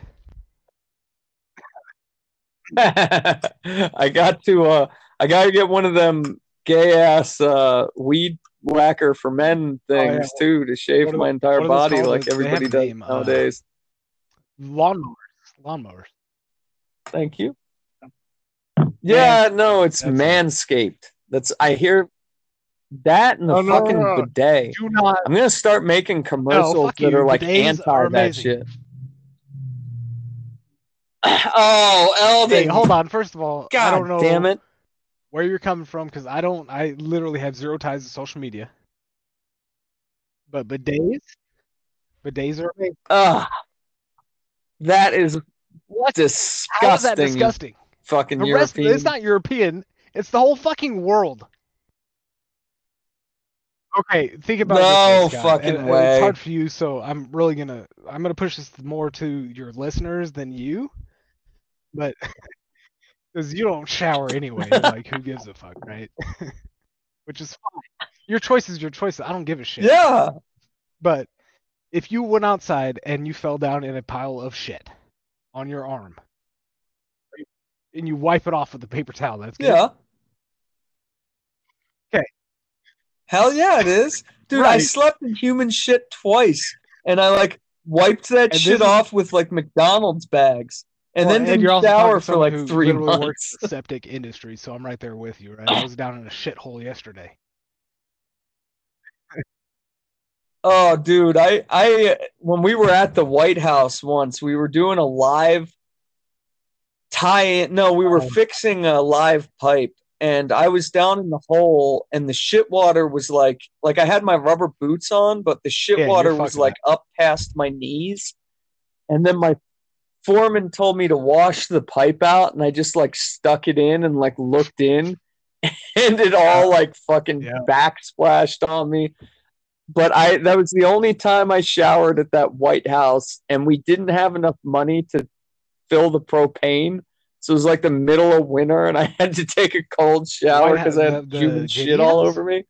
I got to uh I got to get one of them gay ass uh weed whacker for men Oh, yeah. things too to shave What my entire what are those body like everybody does name, uh, nowadays. Lawnmowers, lawnmowers. Thank you. Yeah, no, it's That's manscaped. That's I hear that and the Oh, no, no, fucking no. bidet. Not. I'm gonna start making commercials that are like anti are that shit. oh, Eldon! Hey, hold on. First of all, I don't know damn it! where you're coming from because I don't. I literally have zero ties to social media. But bidets, bidets are. Ugh. That is What? disgusting. How is that disgusting? Fucking The rest, it's not European. It's the whole fucking world. Okay, think about it No this, fucking and way. It's hard for you, so I'm really gonna I'm gonna push this more to your listeners than you, but because you don't shower anyway, like who gives a fuck, right? Which is fine. Your choice is your choice. I don't give a shit. Yeah. But if you went outside and you fell down in a pile of shit on your arm, and you wipe it off with a paper towel, that's good. Yeah. Okay. Hell yeah, it is. Dude, I slept in human shit twice. And I like wiped that And shit is- off with like McDonald's bags. And Well, then didn't you're shower for like three months. septic industry, so I'm right there with you, right? I was down in a shithole yesterday. Oh, dude, I I when we were at the White House once, we were doing a live tie-in. No, we were Oh. fixing a live pipe, and I was down in the hole, and the shit water was like like I had my rubber boots on, but the shit Yeah, water was like up past my knees, and then my foreman told me to wash the pipe out, and I just like stuck it in and like looked in, and it all like fucking Yeah. backsplashed on me but I that was the only time I showered at that White House, and we didn't have enough money to fill the propane. So it was like the middle of winter, and I had to take a cold shower because I had the- the human JD shit all over me.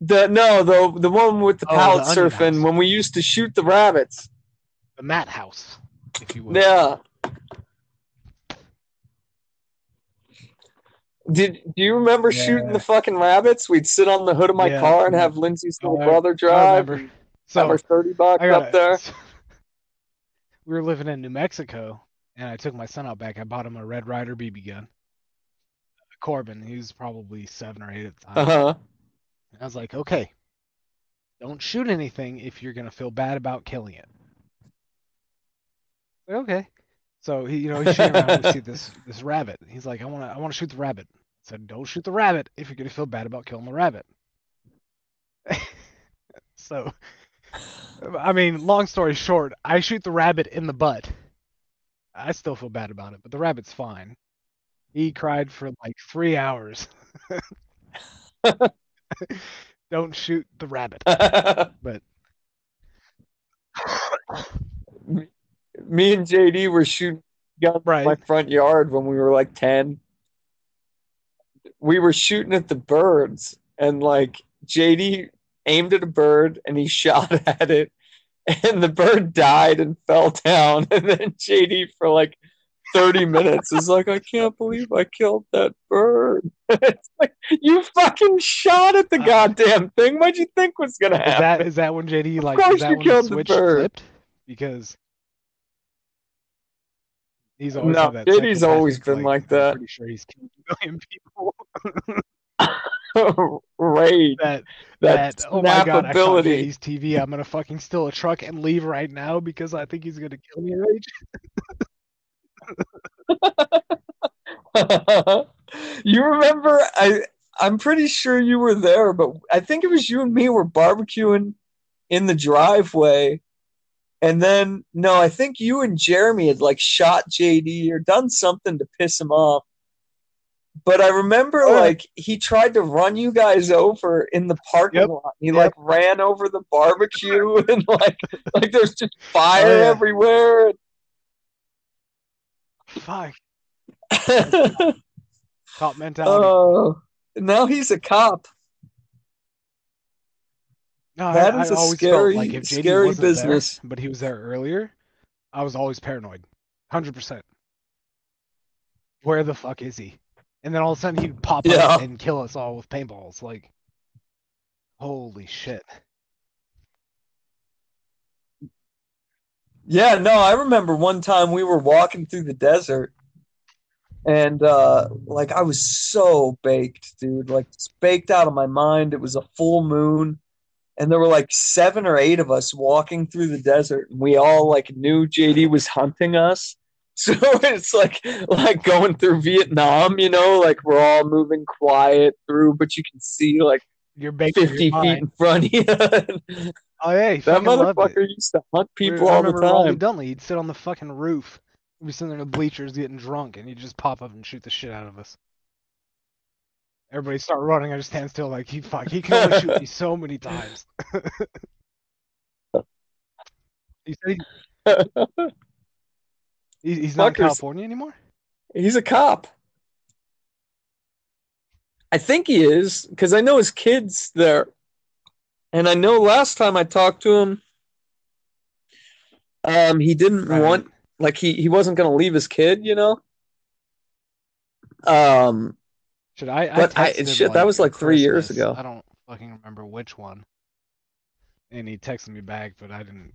The no, the the one with the Oh, pallet onion surfing house. when we used to shoot the rabbits. The mat house, if you will. Yeah. Did do you remember shooting the fucking rabbits? We'd sit on the hood of my Yeah. car and have Lindsay's Oh, little I- brother I drive. remember. Have our thirty bucks I up there. We were living in New Mexico, and I took my son out back. I bought him a Red Ryder BB gun. Corbin, he was probably seven or eight at the time. Uh huh. I was like, okay, don't shoot anything if you're gonna feel bad about killing it. Okay. So he, you know, he's shooting around. We see this this rabbit. He's like, I want to, I want to shoot the rabbit. I said, don't shoot the rabbit if you're gonna feel bad about killing the rabbit. so, I mean, long story short, I shoot the rabbit in the butt. I still feel bad about it, but the rabbit's fine. He cried for like three hours. Don't shoot the rabbit. But Me and JD were shooting guns Right. in my front yard when we were like ten. We were shooting at the birds, and like JD aimed at a bird and he shot at it, and the bird died and fell down. And then JD for like 30 minutes is like, I can't believe I killed that bird. it's like, you fucking shot at the Uh, goddamn thing. What'd you think was gonna is happen? that is that when JD like course is that you the killed the switch bird. flipped? Because He's always No, JD's always been like I'm that. pretty sure he's killed a million people. Rage. that That, that oh my god, I can't his TV. I'm gonna fucking steal a truck and leave right now because I think he's gonna kill me. Rage. you remember I I'm pretty sure you were there, but I think it was you and me were barbecuing in the driveway. And then no, I think you and Jeremy had like shot JD or done something to piss him off. But I remember Oh, like he tried to run you guys over in the parking Yep. lot. He Yep. like ran over the barbecue and like like there's just fire Oh, yeah. everywhere. Fuck. Cop mentality. oh, now he's a cop. No, that I, is I a scary- like if JD scary business. there, but he was there earlier, I was always paranoid. Hundred percent. Where the fuck is he? And then all of a sudden he'd pop Yeah. up and kill us all with paintballs. Like, holy shit. Yeah, no, I remember one time we were walking through the desert and uh like I was so baked, dude, like it's baked out of my mind. It was a full moon and there were like seven or eight of us walking through the desert and we all like knew JD was hunting us. So it's like like going through Vietnam, you know, like we're all moving quiet through, but you can see like You're baking 50 your feet mind. in front of you. Oh yeah, he that fucking loved it. motherfucker used to hunt people I all the time. Dunley, he'd sit on the fucking roof. We'd be sitting there in the bleachers getting drunk, and he'd just pop up and shoot the shit out of us. Everybody start running. I just stand still, like he fuck. He can only shoot me so many times. he said he, he- he's not in California anymore. He's a cop. I think he is because I know his kids there, and I know last time I talked to him, um, he didn't Right. want like he he wasn't gonna leave his kid, you know. Um, Should I? But I- him, shit, that was like three years ago. I don't fucking remember which one. And he texted me back, but I didn't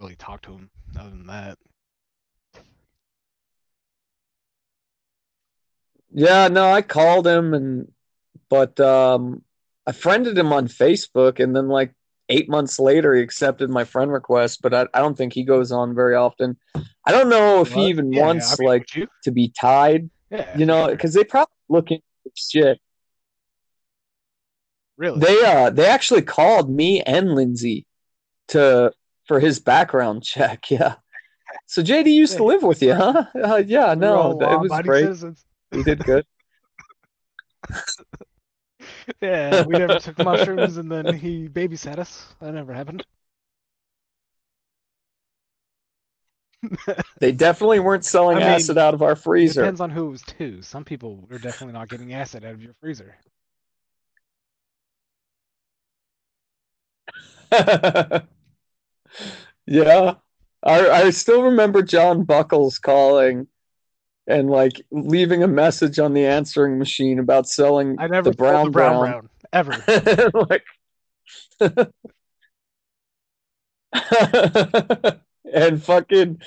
really talk to him other than that. yeah, no, I called him and but um, I friended him on Facebook, and then like eight months later, he accepted my friend request. But I, I don't think he goes on very often. I don't know if he even Yeah, wants I mean, like to be tied. Yeah, you know, because they probably look into shit. really. They uh they actually called me and Lindsay to for his background check. Yeah. So JD used to live with you, huh? Uh, yeah, We no, it was great. citizens. He did good. Yeah, we never took mushrooms, and then he babysat us. That never happened. They definitely weren't selling I mean, acid out of our freezer. It depends on who it was to. Some people are definitely not getting acid out of your freezer. Yeah. I I still remember John Buckles calling and like leaving a message on the answering machine about selling I never the brown the brown brown. brown ever. like and fucking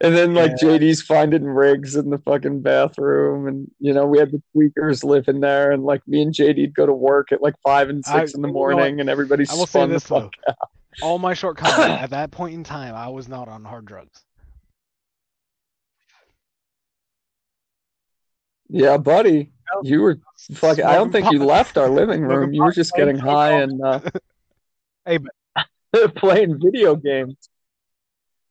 and then like Yeah. JD's finding rigs in the fucking bathroom and you know we had the tweakers living there and like me and JD'd go to work at like five and I- six in the you know morning and everybody I will say spun the fuck though: all my shortcomings at that point in time, I was not on hard drugs. yeah buddy you were fucking I don't think you left our living room. You were just getting high and uh Hey, playing video games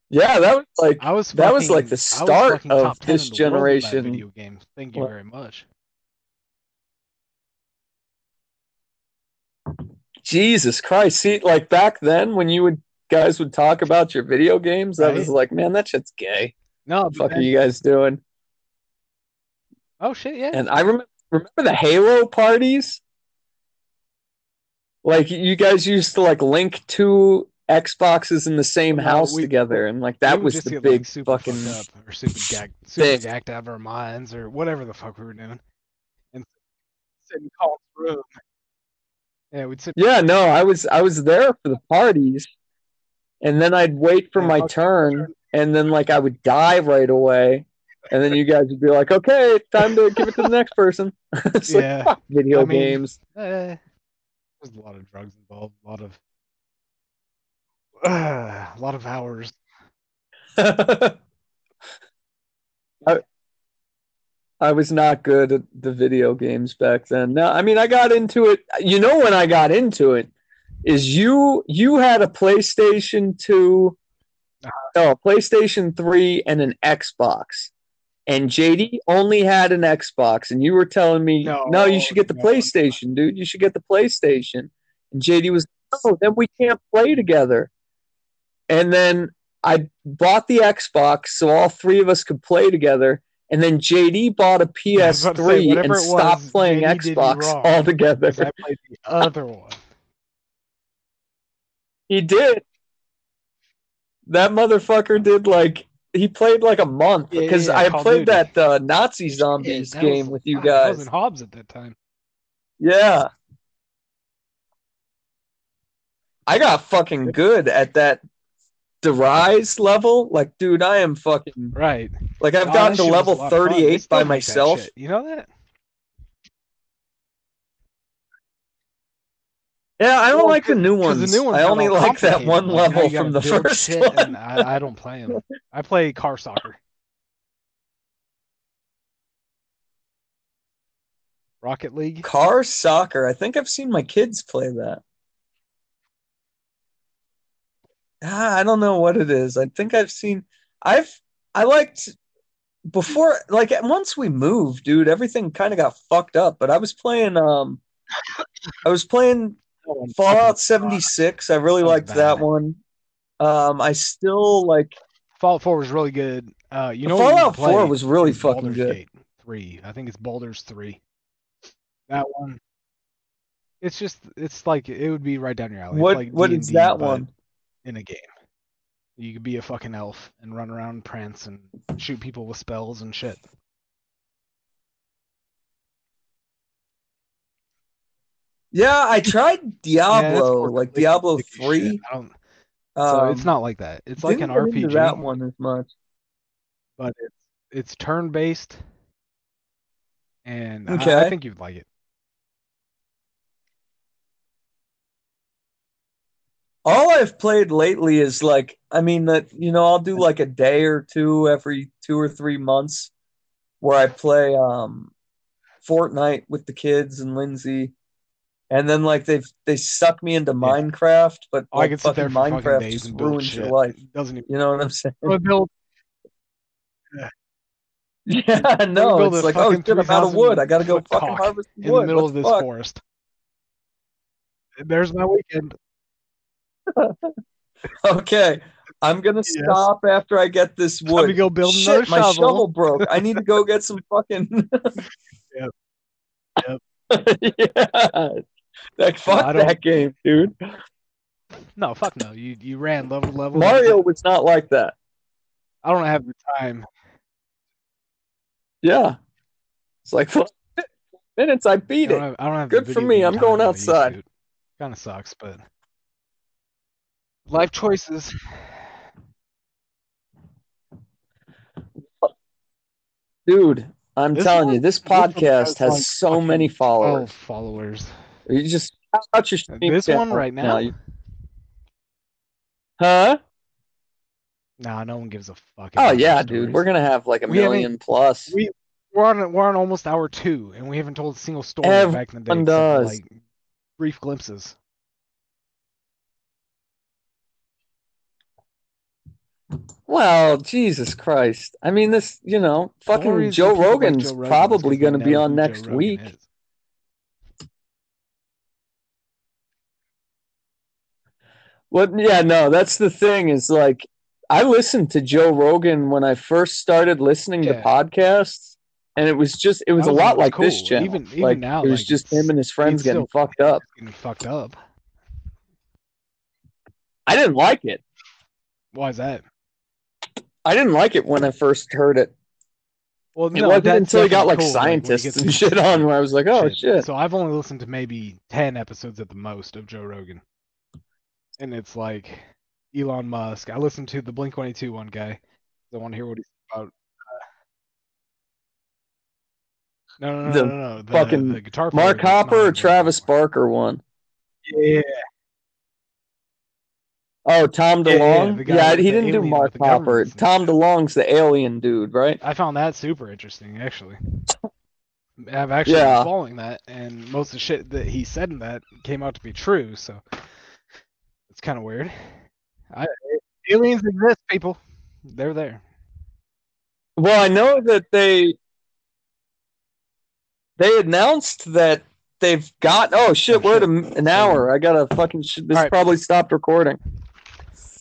yeah that was like I was That was, like, the start of this in the world in that generation. Video games. Thank you very much. Jesus Christ. See, like back then when you would guys would talk about your video games, I was like, man, that shit's gay. No, What the fuck but are you guys doing? oh shit, yeah. And I remember remember the Halo parties? Like you guys used to like link two Xboxes in the same house we- together and like that was the get, big like, fucking up or super gagged, super out of our minds or whatever the fuck we were doing, and sit in Colin's room. Yeah, we'd sit. Yeah, no, I was I was there for the parties, and then I'd wait for Yeah, my turn, and then like I would die right away, and then you guys would be like, "Okay, time to give it to the next person." Yeah. like video I mean- games. Eh, there's a lot of drugs involved, a lot of a lot of hours. I, I was not good at the video games back then. Now, I mean, I got into it. You know, when I got into it, is you you had a PlayStation 2 uh-huh. no, a PlayStation 3 and an Xbox. And JD only had an Xbox, and you were telling me, no, No, you should get the no. PlayStation, dude. You should get the PlayStation. And JD was, "Oh, then we can't play together. And then I bought the Xbox so all three of us could play together. And then JD bought a I was about to say, PS3 whatever and stopped was, playing JD Xbox altogether. I played the other one. He did. That motherfucker did like he played like a month Yeah, because yeah, I played Duty. that uh, Nazi zombies That game was- with you fuck, I was guys. in Hobbs at that time. Yeah. I got fucking good at that Der Riese level. Like, dude, I am fucking Right. like I've Oh, gotten to shit was a level lot of fun. They 38 by myself. You know that? Yeah, I don't Well, like the new ones. the new ones I only like that one level you from the first shit, one. and I, I don't play them. I play car soccer. Rocket League. Car soccer. I think I've seen my kids play that. Ah, I don't know what it is. I think I've seen. I've I liked before. Like once we moved, dude, everything kind of got fucked up. But I was playing. Um, I was playing Fallout 76. I really That liked that one. Um, I still like Fallout 4 was really good. Uh, you know Fallout 4 was really is fucking Baldur's good. Gate 3. I think it's Baldur's 3. That one. It's just it's like it would be right down your alley. What like what is D&D, that but one? In a game. You could be a fucking elf and run around and prance and shoot people with spells and shit. Yeah, I tried Diablo, more like Diablo 3. I so Um, it's not like that. It's like an didn't get into RPG, that one as much. but it's it's turn based, and I- I, think you'd like it. All I've played lately is like, I mean, that you know, I'll do like a day or two every two or three months where I play um Fortnite with the kids and Lindsay, and then like they've they suck me into Minecraft, but Oh, I like could sit there fucking for fucking Minecraft days just and ruins shit. your life. It doesn't even You know what I'm saying? I build Yeah, no, it's like, oh fucking shit, I'm out of wood. I gotta go fucking harvest in the middle of this fuck? forest. There's my weekend. Okay, I'm gonna Yes. stop after I get this Time to wood. go build Shit, another my shovel. shovel broke. I need to go get some fucking. Yep. Yep. yeah. Like fuck I don't- that game, dude. No, fuck no. You you ran level level. Mario was not like that. I don't have the time. Yeah. It's like fuck, minutes I I beat don't it. have, I don't have Good for me, I'm going that I outside. Kind of sucks, but life choices. Dude, I'm This telling one- you, this this has has, so many Twelve followers. followers. You just shout out your This one right now? You- Huh? Nah, no one gives a fuck. Oh yeah, dude. stories. We're gonna have like a We million plus. We we're on we're on almost hour two, and we haven't told a single story back in the day. Everyone does. like brief glimpses. Well, Jesus Christ. I mean, this, you know, fucking Joe like Rogan's Joe is going to be on next week. is. Well, yeah, no, that's the thing is like, I listened to Joe Rogan when I first started listening to podcasts, and it was just, it was That a lot like this cool. channel. Even- even like, now, it was like, just him and his friends getting fucked up. Getting fucked up. I didn't like it. Why is that? I didn't like it when I first heard it. Well, It no, wasn't that's until he got like cool, scientists gets and shit on where I was like, oh shit. So I've only listened to maybe ten episodes at the most of Joe Rogan, and it's like Elon Musk. I listened to the Blink One Eighty Two one guy. I want to hear what he's about. No, no, no, The no, no. The, fucking the guitar Mark Hoppus or Travis. Barker one? Yeah, Oh, Tom Yeah, yeah, DeLonge. Yeah, he didn't do Mark with the Hoppus. governments and Tom shit. DeLonge's the alien dude, right? I found that super interesting, actually. I've actually Yeah. been following that, and most of the shit that he said in that came out to be true. So it's kind of weird. I, aliens exist, people. They're there. Well, I know that they they announced that they've got. Oh shit! Oh, we're at a, an hour. I gotta fucking. Sh- this Alright. probably stopped recording.